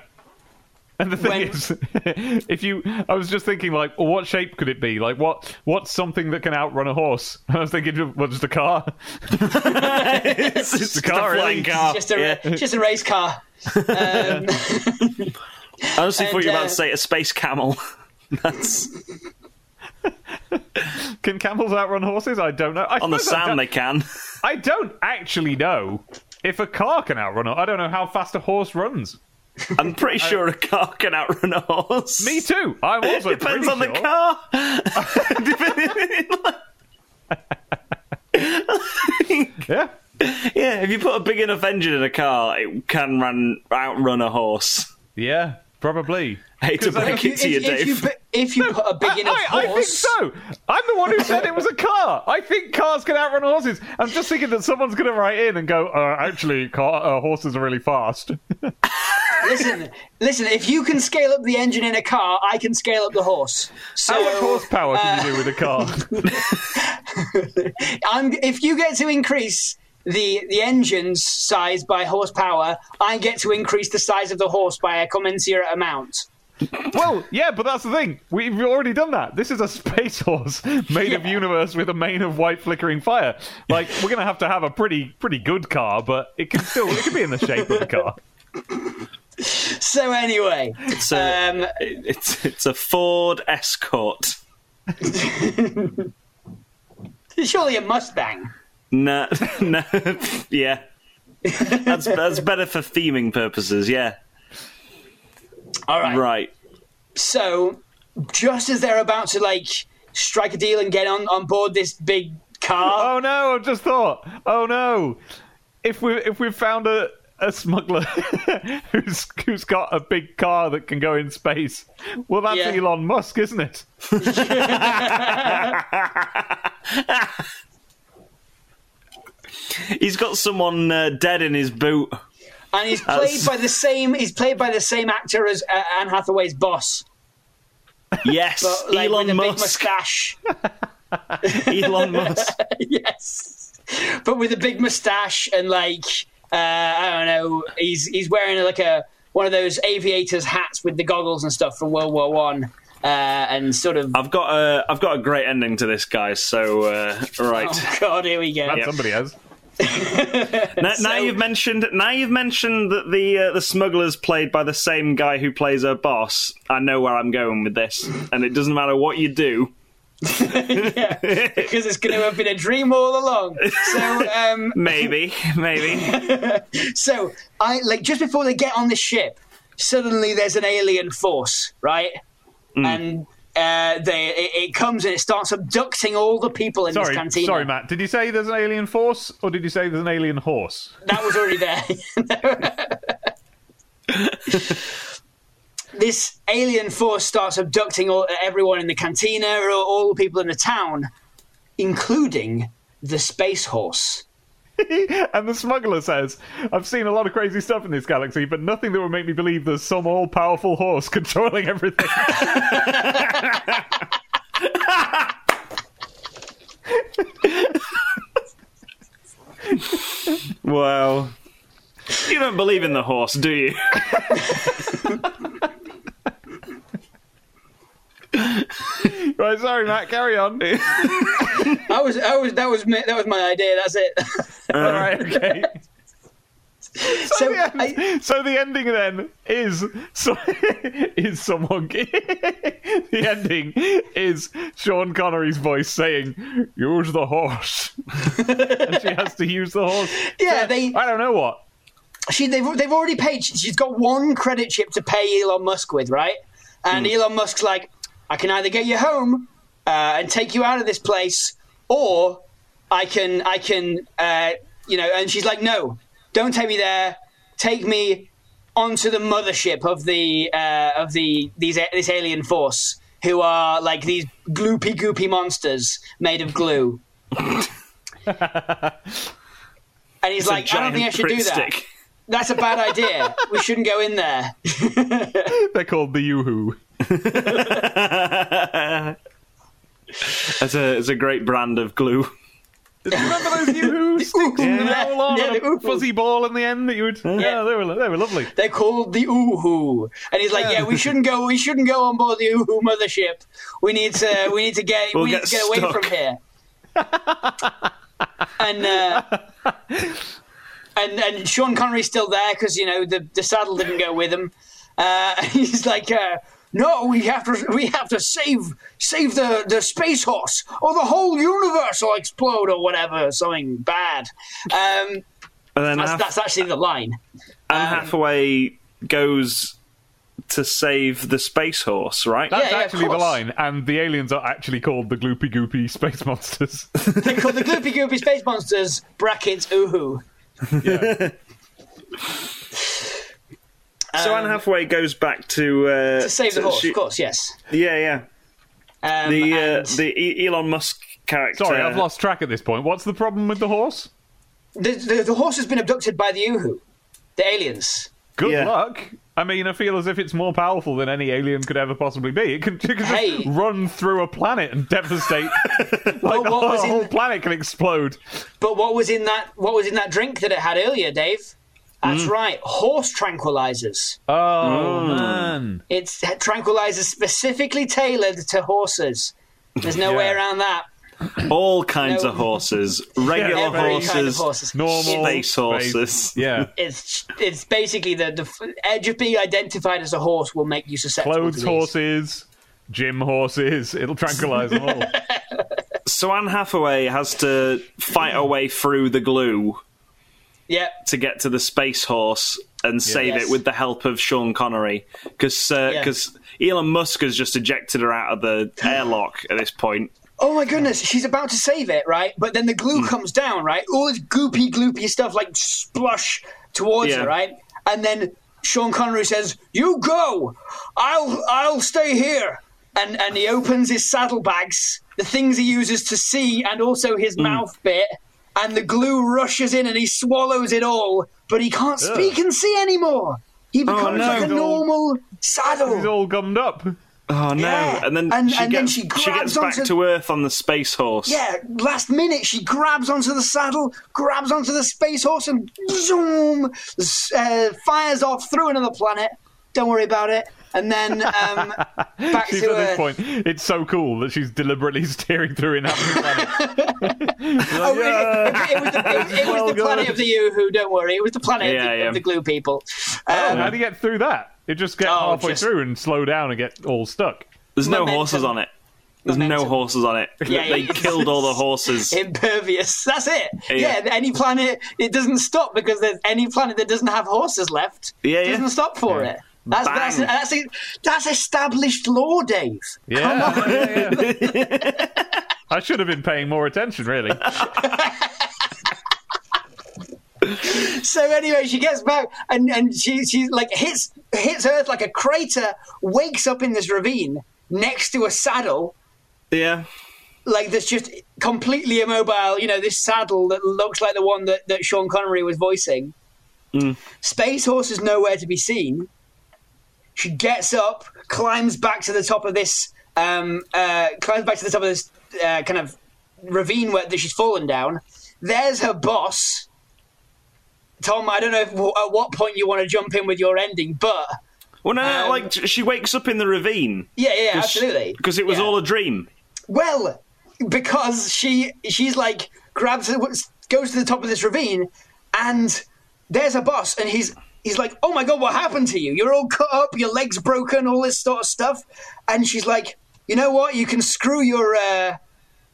<laughs> And the thing When- is, <laughs> if you, I was just thinking, like, well, what shape could it be? Like, what, what's something that can outrun a horse? <laughs> I was thinking, well, just a car. it's just a car, a flying car. Just a yeah. just a race car. Um, I honestly thought you were and, about uh, to say a space camel. That's Can camels outrun horses? I don't know. I on the suppose sand don't- they can. I don't actually know if a car can outrun. a- I don't know how fast a horse runs. I'm pretty sure a car can outrun a horse. Me too. I'm also <laughs> Depends pretty on the car. <laughs> <laughs> Yeah. yeah, if you put a big enough engine in a car, it can run outrun a horse. Yeah. Probably. I hate to 'Cause I- break if, it to you, if, if Dave. you put, if you put a big <laughs> I, enough I, I think horse, so. I'm the one who said it was a car. I think cars can outrun horses. I'm just thinking that someone's going to write in and go, uh, actually, car, uh, horses are really fast. <laughs> listen, listen. If you can scale up the engine in a car, I can scale up the horse. So How much horsepower can uh, you do with a car? <laughs> I'm, if you get to increase the the engine's size by horsepower, I get to increase the size of the horse by a commensurate amount. well, yeah, but that's the thing. We've already done that. This is a space horse made of universe with a mane of white flickering fire. Like, we're going to have to have a pretty pretty good car, but it can still it can be in the shape of a car. <laughs> So anyway, It's a, um, it's, it's a Ford Escort. <laughs> surely a Mustang. No, <laughs> no, yeah. That's that's better for theming purposes. Yeah, All right. right. So just as they're about to like strike a deal and get on on board this big car, Oh no! I've just thought. Oh no! If we if we've found a a smuggler <laughs> who's who's got a big car that can go in space, well, that's Yeah. Elon Musk, isn't it? <laughs> He's got someone uh, dead in his boot. and he's played That's- by the same he's played by the same actor as uh, Anne Hathaway's boss, Yes, but like Elon with a big Musk. mustache. <laughs> Elon Musk. <laughs> yes, but with a big mustache and like uh, I don't know, he's he's wearing like a one of those aviators hats with the goggles and stuff from World War One, uh, and sort of. I've got a I've got a great ending to this, guys. So uh, right. <laughs> Oh God, here we go. That somebody has. Now, now you've mentioned now you've mentioned that the uh, the smuggler's played by the same guy who plays her boss. I know where I'm going with this, and it doesn't matter what you do. <laughs> yeah, because it's going to have been a dream all along. So, um, <laughs> Maybe, maybe. <laughs> so I like just before they get on the ship, suddenly there's an alien force, right? Hmm. And uh, they it, it comes and it starts abducting all the people in this Sorry, cantina. sorry, Matt. Did you say there's an alien force, or did you say there's an alien horse? That was already there. <laughs> this alien force starts abducting all, everyone in the cantina, or all the people in the town, including the space horse. <laughs> and the smuggler says, I've seen a lot of crazy stuff in this galaxy, but nothing that would make me believe there's some all powerful horse <laughs> controlling everything. Well, you don't believe in the horse, do you? <laughs> <laughs> right, sorry, Matt, carry on. <laughs> That was that was that was my, that was my idea. That's it. <laughs> All right, okay. So, so the end, I, so the ending then is so, is someone the ending is Sean Connery's voice saying use the horse and she has to use the horse yeah, they I don't know what she they've they've already paid. She's got one credit chip to pay Elon Musk with, right? And hmm. Elon Musk's like, I can either get you home uh, and take you out of this place, or I can I can uh, you know. And she's like, No, don't take me there. Take me onto the mothership of the uh, of the these this alien force who are like these gloopy goopy monsters made of glue. <laughs> and he's It's like, I don't think I should do that. stick. That's a bad idea. We shouldn't go in there. <laughs> They're called the Uhu. <laughs> It's a, it's a great brand of glue. Remember those Uhu <laughs> sticks Ooh, and the yeah, roll on yeah, and the a fuzzy ball in the end that you would? Yeah, they were they were lovely. They're called the Uhu, and he's like, "Yeah, we shouldn't go. We shouldn't go on board the Uhu mothership. We need to. We need to get. We'll we need get to get away from here." <laughs> and uh, and and Sean Connery's still there because you know the the saddle didn't go with him. Uh, he's like, uh, "No, we have to. We have to save save the the space horse, or the whole universe will explode, or whatever. Something bad." Um, And then that's, Hath- that's actually the line. Anne Hathaway goes to save the space horse, right? That's Yeah, yeah, actually the line, and the aliens are actually called the Gloopy Goopy Space Monsters. <laughs> They're called the Gloopy Goopy Space Monsters, brackets, Uhu. yeah. So Anne Hathaway goes back to uh, To save the horse, she- of course, yes. Yeah, yeah. Um, The uh, and the E- Elon Musk character. Sorry, I've lost track at this point. What's the problem with the horse? the, the, the horse has been abducted by the Uhu, the aliens. Good Yeah. luck. I mean, I feel as if it's more powerful than any alien could ever possibly be. It can, <laughs> it can just run through a planet and devastate. <laughs> like what the was whole in- planet can explode. But what was in that? What was in that drink that it had earlier, Dave? That's Mm. right, horse tranquilizers. Oh man! It's tranquilizers specifically tailored to horses. There's no way around that. all kinds No. of horses, regular Yeah, horses, kind of horses. Normal space horses. Yeah, It's it's basically the the edge of being identified as a horse will make you susceptible clothes to horses, gym horses. It'll tranquilize them all. <laughs> So Anne Hathaway has to fight her way through the glue Yeah, to get to the space horse and save Yes. it with the help of Sean Connery because Yeah. Elon Musk has just ejected her out of the <gasps> airlock at this point. Oh my goodness, she's about to save it, right? But then the glue Hmm. comes down, right? All this goopy, gloopy stuff like splush towards Yeah. her, right? And then Sean Connery says, "You go, I'll I'll stay here." And and he opens his saddlebags, the things he uses to see, and also his mouth bit. And the glue rushes in, and he swallows it all. But he can't speak and see anymore. He becomes no. like a He's all- normal saddle. He's all gummed up. Oh no! Yeah. And then And- she and then gets she she, grabs gets back onto- to Earth on the space horse. Yeah, last minute she grabs onto the saddle, grabs onto the space horse, and zoom, uh, fires off through another planet. Don't worry about it. And then um, <laughs> back She's to at this point. It's so cool that she's deliberately <laughs> steering through inhabited planet. <laughs> Oh, it, it- it was the, it, it was Well the planet of the Uhu, don't worry. It was the planet Yeah, of, the, yeah. of the glue people. Oh, Um, how do you get through that? It just get Oh, halfway just- through and slow down and get all stuck. There's no Momentum. horses on it. There's no horses on it. Yeah, they yeah. killed all the horses. impervious. That's it. Yeah. Yeah. any planet, it doesn't stop because there's any planet that doesn't have horses left. Yeah, it yeah. doesn't stop for it. That's that's, that's that's established law, Dave. Yeah, yeah, yeah. <laughs> I should have been paying more attention, really. <laughs> So anyway, she gets back and and she she like hits hits Earth like a crater, wakes up in this ravine next to a saddle, yeah. like that's just completely immobile. You know, this saddle that looks like the one that that Sean Connery was voicing. Mm. Space Horse is nowhere to be seen. She gets up, climbs back to the top of this, um, uh, climbs back to the top of this uh, kind of ravine where that she's fallen down. There's her boss. Tom, I don't know if, at what point you want to jump in with your ending, but Well, no, no, Um, like she wakes up in the ravine yeah, yeah, absolutely. because it was Yeah. all a dream. Well, because she she's like grabs goes to the top of this ravine, and there's a boss, and he's he's like, "Oh my god, what happened to you? You're all cut up, your legs broken, all this sort of stuff." And she's like, "You know what? You can screw your uh,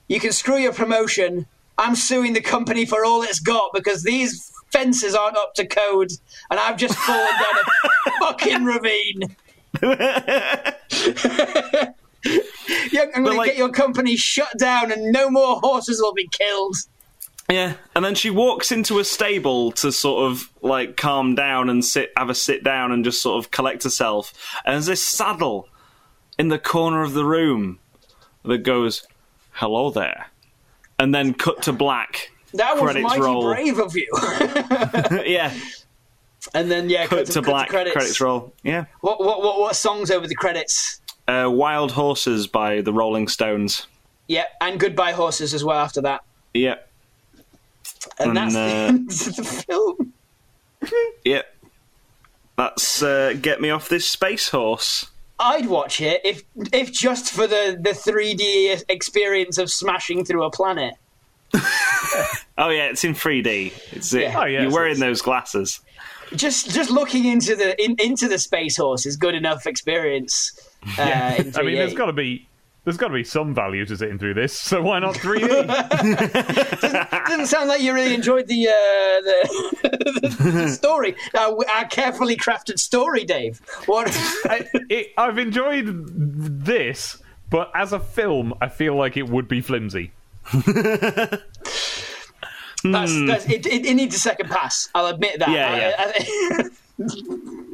you can screw your promotion. I'm suing the company for all it's got because these fences aren't up to code, and I've just fallen down a <laughs> fucking ravine." <laughs> <laughs> Yeah, I'm going to get your company shut down and no more horses will be killed. Yeah, and then she walks into a stable to sort of like calm down and sit, have a sit down, and just sort of collect herself. And there's this saddle in the corner of the room that goes, "Hello there," and then cut to black. That was mighty roll. brave of you. <laughs> yeah, and then yeah, cut cut to black. credits. Credits roll. Yeah. What, what what what songs over the credits? Uh, Wild Horses by the Rolling Stones. Yeah, and Goodbye Horses as well after that. Yeah, And, And, that's the uh, end of the film. <laughs> yeah. That's uh, Get Me Off This Space Horse. I'd watch it if if just for the the 3D experience of smashing through a planet. <laughs> Oh, yeah, it's in 3D. It's Yeah. Oh, yes, You're wearing it's- those glasses. Just just looking into the in, into the space horse is good enough experience. Uh, in 3D. I mean, there's got to be there's got to be some value to sitting through this. So why not 3D? <laughs> doesn't sound like you really enjoyed the uh, the, <laughs> the story, our, our carefully crafted story, Dave. What? I, <laughs> it, I've enjoyed this, but as a film, I feel like it would be flimsy. That's, that's, it, it, it needs a second pass. I'll admit that. Yeah, I- yeah.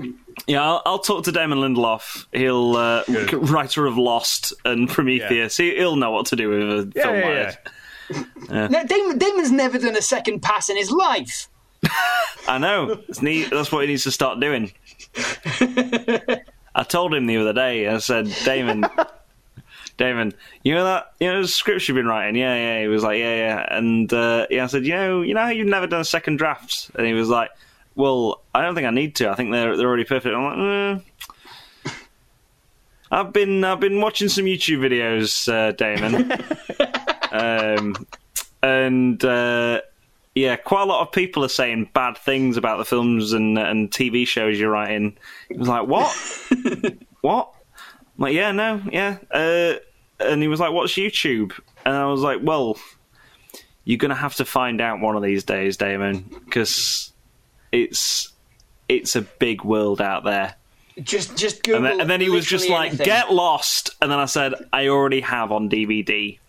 I- Yeah, I'll, I'll talk to Damon Lindelof. He'll uh, Good. <laughs> writer of Lost and Prometheus. He, he'll know what to do with a Yeah, film yeah, like yeah. this. no, Damon, Damon's never done a second pass in his life. <laughs> I know. It's neat. That's what he needs to start doing. <laughs> I told him the other day. I said, Damon, Damon, you know that you know the scripts you've been writing? Yeah, yeah. He was like, yeah, yeah. And uh, yeah, I said, you know, you know how you've never done a second draft? And he was like, well, I don't think I need to. I think they're they're already perfect. I'm like, mm. I've been I've been watching some YouTube videos, uh, Damon, <laughs> um, and. Uh, yeah, quite a lot of people are saying bad things about the films and and TV shows you're writing. He was like, "What? <laughs> what?" I'm like, "Yeah, no, yeah." Uh, and he was like, "What's YouTube?" And I was like, "Well, you're gonna have to find out one of these days, Damon, because it's it's a big world out there." Just, just Google. And then, and then he was just like, anything. "Get lost," and then I said, "I already have on DVD."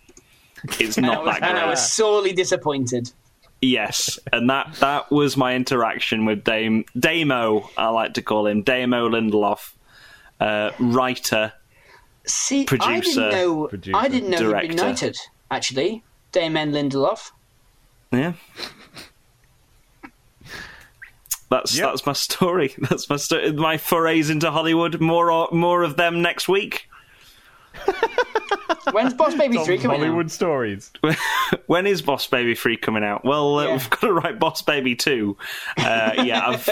It's <laughs> I not was, that and I was sorely disappointed. Yes, and that that was my interaction with Dame Damo. I like to call him Damo Lindelof, uh, writer. See, I Producer. didn't know. Producer. I didn't know he'd Director. been knighted. Actually, Damon Lindelof. Yeah, that's Yep. that's my story. <laughs> That's my sto- my forays into Hollywood. More o- more of them next week. <laughs> When's Boss Baby Three coming Hollywood out? stories. <laughs> when is Boss Baby Three coming out? Well, uh, Yeah. we've got to write Boss Baby Two. Uh, yeah, I've.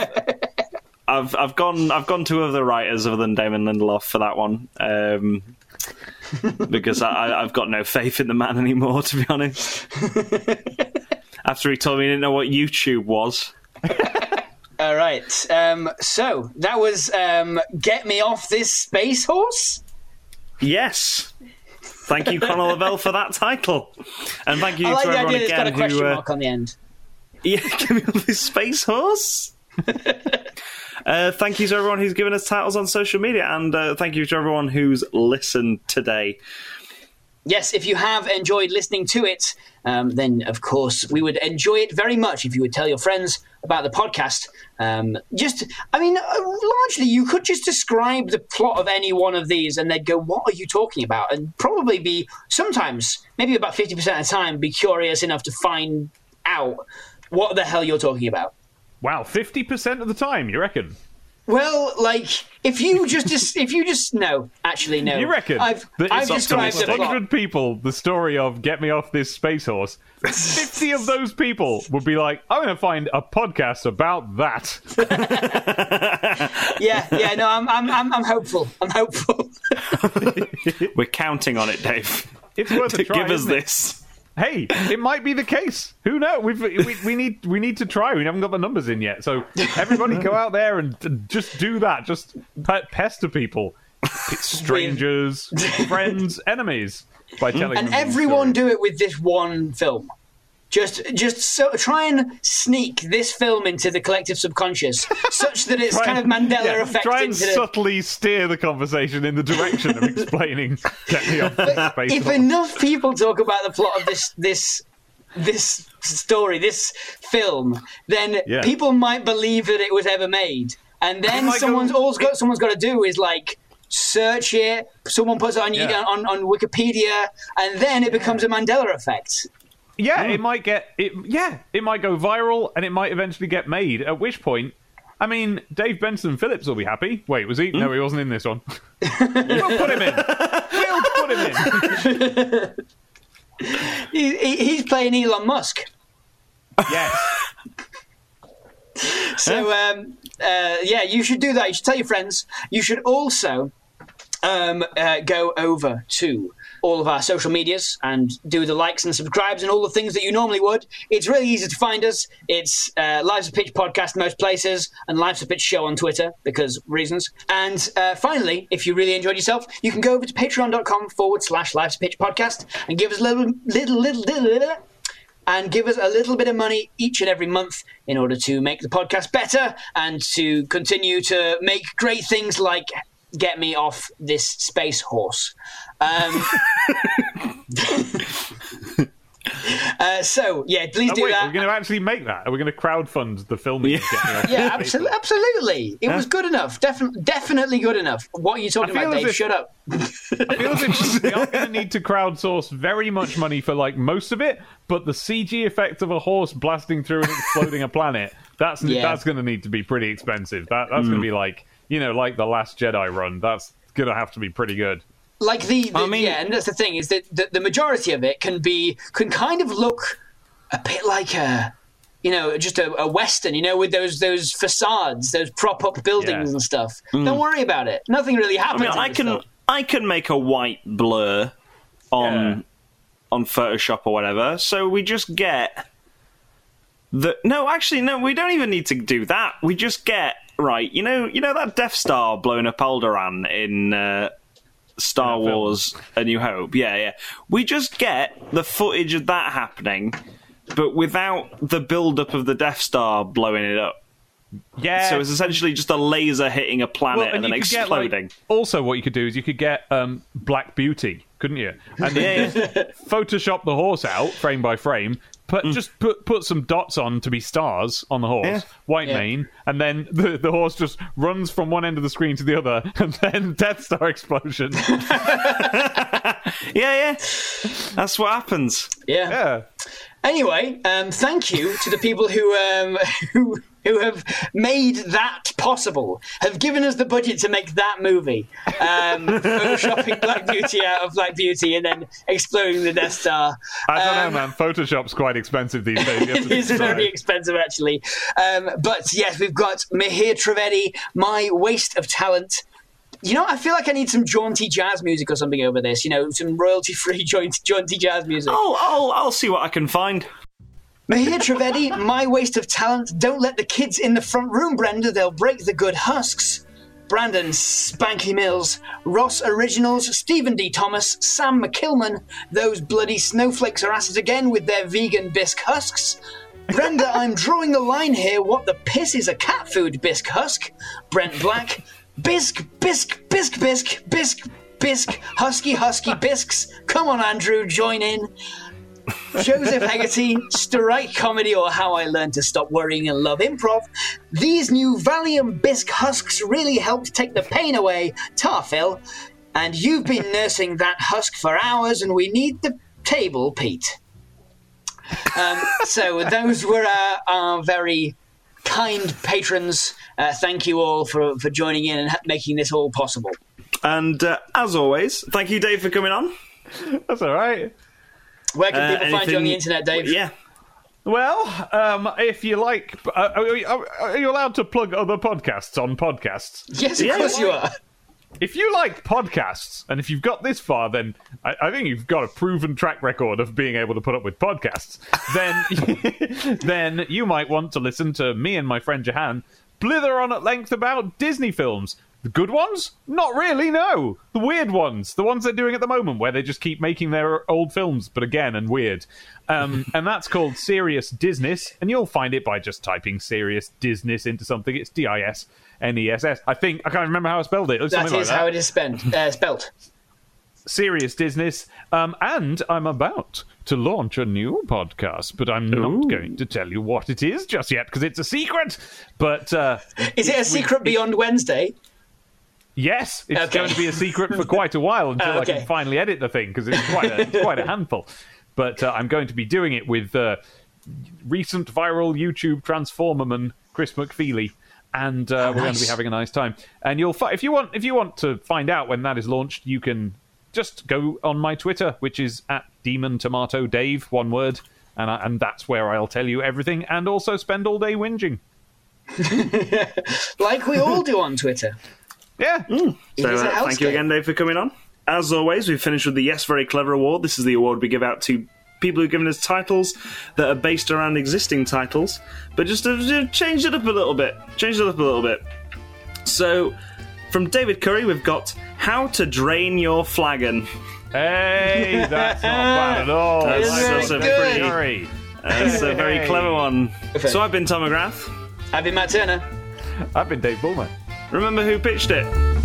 I've I've gone I've gone to other writers other than Damon Lindelof for that one um, because I, I- I've got no faith in the man anymore to be honest. After he told me he didn't know what YouTube was. All right. Um, so that was um, "Get Me Off This Space Horse." Yes. Thank you, Conor Lavelle, for that title, and thank you I like to the everyone idea that it's got a question who. Uh, mark on the end. Yeah, <laughs> give me all this space horse. <laughs> uh, thank you to everyone who's given us titles on social media, and uh, thank you to everyone who's listened today. Yes, if you have enjoyed listening to it, um, then of course we would enjoy it very much if you would tell your friends about the podcast. Um, just, I mean, uh, largely you could just describe the plot of any one of these and they'd go, What are you talking about? And probably be sometimes, maybe about 50% of the time, be curious enough to find out what the hell you're talking about. Wow, fifty percent of the time, you reckon? Well, like if you just <laughs> if you just no, actually no. You reckon? I've that I've if described the of hundred people the story of "Get Me Off This Space Horse"? Fifty of those people would be like, "I'm going to find a podcast about that." <laughs> Yeah, yeah, no, I'm I'm I'm, I'm hopeful. I'm hopeful. <laughs> We're counting on it, Dave. It's worth to a try. give us isn't it? this. Hey, it might be the case. Who knows? We've, we we need we need to try. We haven't got the numbers in yet. So everybody, go out there and just do that. Just pe- pester people, <laughs> strangers, <laughs> friends, enemies by telling and everyone do it with this one film. Just just so try and sneak this film into the collective subconscious, such that it's <laughs> kind of Mandela yeah, effect Try and into the, subtly steer the conversation in the direction of explaining. <laughs> Get me off space. if enough people talk about the plot of this this this story, this film, then Yeah. people might believe that it was ever made. And then someone's go- all got someone's got to do is like search it, someone puts it on, Yeah. on, on Wikipedia, and then it becomes a Mandela effect. Yeah, it might get it. Yeah, it might go viral, and it might eventually get made. At which point, I mean, Dave Benson Phillips will be happy. Wait, was he? No, he wasn't in this one. <laughs> we'll put him in. We'll put him in. <laughs> He, he, he's playing Elon Musk. Yes. <laughs> So um, uh, yeah, you should do that. You should tell your friends. You should also um, uh, go over to all of our social medias and do the likes and subscribes and all the things that you normally would. It's really easy to find us. It's uh, Lives of Pitch podcast most places and Lives of Pitch show on Twitter because reasons. And uh, finally, if you really enjoyed yourself, you can go over to patreon.com forward slash Lives of Pitch podcast and give us a little, little, little, little, little and give us a little bit of money each and every month in order to make the podcast better and to continue to make great things like get me off this space horse. Um, <laughs> uh, so yeah, please Oh, do wait, that. we're going to actually make that. Are we going to crowdfund the filming? of Get Me Off <laughs> Yeah, This absolutely, absolutely. It was good enough. Definitely, definitely good enough. What are you talking about, Dave? if- Shut up. I feel as if we are going to need to crowdsource very much money for like most of it, but the CG effect of a horse blasting through and exploding a planet that's <laughs> Yeah. that's going to need to be pretty expensive. That that's going to be like you know like the Last Jedi run. That's going to have to be pretty good. like the, the I mean- yeah, and that's the thing is that the, the majority of it can be can kind of look a bit like a you know just a, a western, you know, with those those facades, those prop up buildings Yeah. and stuff. Mm. Don't worry about it. Nothing really happens. I happens. mean, I can film. I can make a white blur on Yeah. on Photoshop or whatever. So we just get the no, actually no, we don't even need to do that. We just get right. You know, you know that Death Star blowing up Alderaan in uh, Star In that film. Wars: A New Hope. Yeah, yeah. We just get the footage of that happening, but without the build up of the Death Star blowing it up. Yeah. So it's essentially just a laser hitting a planet Well, and, then you could get, like- exploding. also, what you could do is you could get um, Black Beauty, couldn't you? And then Yeah, just Photoshop the horse out frame by frame. Put mm. just put put some dots on to be stars on the horse, Yeah. white Yeah. mane, and then <laughs> the, the horse just runs from one end of the screen to the other, <laughs> and then Death Star explosion. <laughs> yeah, yeah. That's what happens. Yeah. yeah, Anyway, um, thank you to the people who um, <laughs> who who have made that possible, have given us the budget to make that movie, um, photoshopping Black Beauty out of Black Beauty and then exploding the Death Star. I don't Um, know, man. Photoshop's quite expensive these days. <laughs> it is have It to is decide. very expensive, actually. Um, but yes, we've got Mihir Trivedi, My Waste of Talent. You know, I feel like I need some jaunty jazz music or something over this. You know, some royalty-free jaunty, <laughs> jaunty jazz music. I'll, I'll, I'll see what I can find. Mahir Trivedi, my waste of talent. Don't let the kids in the front room, Brenda. They'll break the good husks. Brandon Spanky Mills, Ross Originals, Stephen D. Thomas, Sam McKillman. Those bloody snowflakes are at it again with their vegan bisque husks. Brenda, I'm drawing the line here. What the piss is a cat food bisque husk? Brent Black, bisque, bisque, bisque, bisque, bisque, bisque, husky, husky <laughs> bisques. Come on, Andrew, join in. Joseph Hegarty, Strike Comedy or How I Learned to Stop Worrying and Love Improv. These new Valium Bisque husks really helped take the pain away, Tarfil. And you've been <laughs> nursing that husk for hours, and we need the table, Pete. Um, so those were uh, our very kind patrons. Uh, thank you all for, for joining in and ha- making this all possible. And uh, as always, thank you, Dave, for coming on. That's all right. Where can Uh, people find you on the internet, Dave? Yeah. Well, um, if you like, uh, are, are- are you allowed to plug other podcasts on podcasts? Yes, of Yeah, course you are. If you like podcasts, and if you've got this far, then I, I think you've got a proven track record of being able to put up with podcasts. Then, <laughs> then you might want to listen to me and my friend Jahan blither on at length about Disney films. The good ones? Not really, no. The weird ones. The ones they're doing at the moment, where they just keep making their old films, but again and weird. Um, <laughs> and that's called Serious Disness, and you'll find it by just typing Serious Disness into something. It's D I S N E S S. I think, I can't remember how I spelled it. It was That something is like that how it is spent, uh, spelt. serious business. Um, and I'm about to launch a new podcast, but I'm not going to tell you what it is just yet because it's a secret. But uh, Is it a secret beyond Wednesday? Yes, it's Okay. going to be a secret for quite a while until I Okay. can finally edit the thing because it's quite a, it's quite a <laughs> handful. But uh, I'm going to be doing it with uh, recent viral YouTube transformerman Chris McFeely, and uh, we're going to be having a nice time. And you'll fi- if you want if you want to find out when that is launched, you can just go on my Twitter, which is at Demon Tomato Dave, one word, and I, and that's where I'll tell you everything, and also spend all day whinging. <laughs> Like we all do on Twitter. Yeah. So uh, thank you game. again, Dave, for coming on. As always, we've finished with the Yes Very Clever Award. This is the award we give out to people who've given us titles that are based around existing titles, but just to, to change it up a little bit. Change it up a little bit. So, from David Curry, we've got How to Drain Your Flagon. Hey, that's not <laughs> bad at all. That's- I that's a pretty- That's a very clever one. So, I've been Tom McGrath. I've been Matt Turner. I've been Dave Bullman. Remember who pitched it?